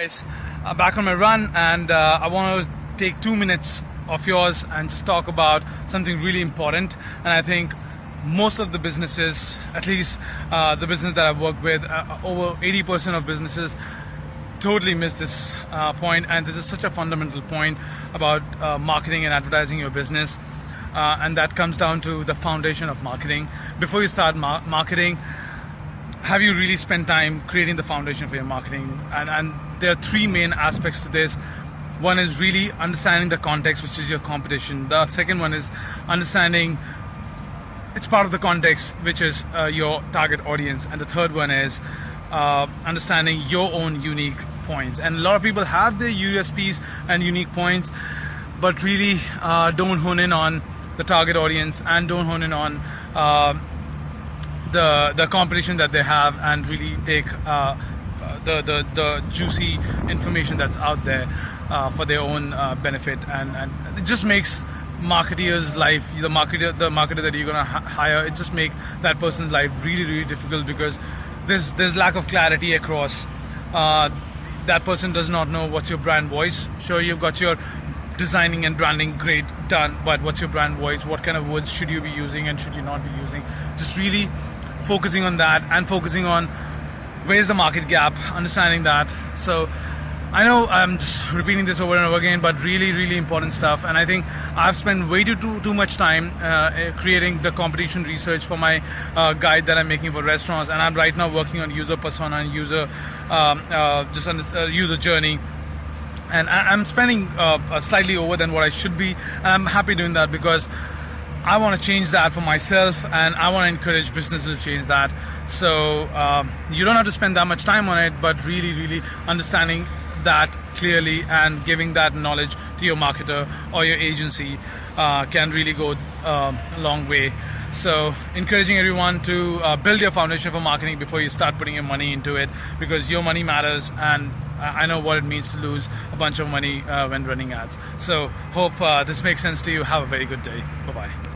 guys uh, back on my run and uh, i want to take two minutes of yours and just talk about something really important and i think most of the businesses at least uh, the business that i've worked with uh, over 80% of businesses totally miss this uh, point and this is such a fundamental point about uh, marketing and advertising your business uh, and that comes down to the foundation of marketing before you start mar- marketing have you really spent time creating the foundation for your marketing? And, and there are three main aspects to this. One is really understanding the context, which is your competition. The second one is understanding it's part of the context, which is uh, your target audience. And the third one is uh, understanding your own unique points. And a lot of people have their USPs and unique points, but really uh, don't hone in on the target audience and don't hone in on uh, the the competition that they have and really take uh, the, the the juicy information that's out there uh, for their own uh, benefit. And and it just makes marketeer's life the marketer the marketer that you're gonna hire it just make that person's life really really difficult because there's there's lack of clarity across. Uh, that person does not know what's your brand voice. Sure you've got your designing and branding great done but what's your brand voice? What kind of words should you be using and should you not be using? Just really focusing on that and focusing on where's the market gap, understanding that. So I know I'm just repeating this over and over again, but really, really important stuff. And I think I've spent way too too, too much time uh, eh, creating the competition research for my uh, guide that I'm making for restaurants. And I'm right now working on user persona and user um, uh, just under, uh, user journey. And I, am spending uh, slightly over than what I should be. And I'm happy doing that because I want to change that for myself, and I want to encourage businesses to change that. So um, you don't have to spend that much time on it, but really, really understanding that clearly and giving that knowledge to your marketer or your agency uh, can really go uh, a long way. So, encouraging everyone to uh, build your foundation for marketing before you start putting your money into it because your money matters and I know what it means to lose a bunch of money uh, when running ads. So, hope uh, this makes sense to you. Have a very good day. Bye bye.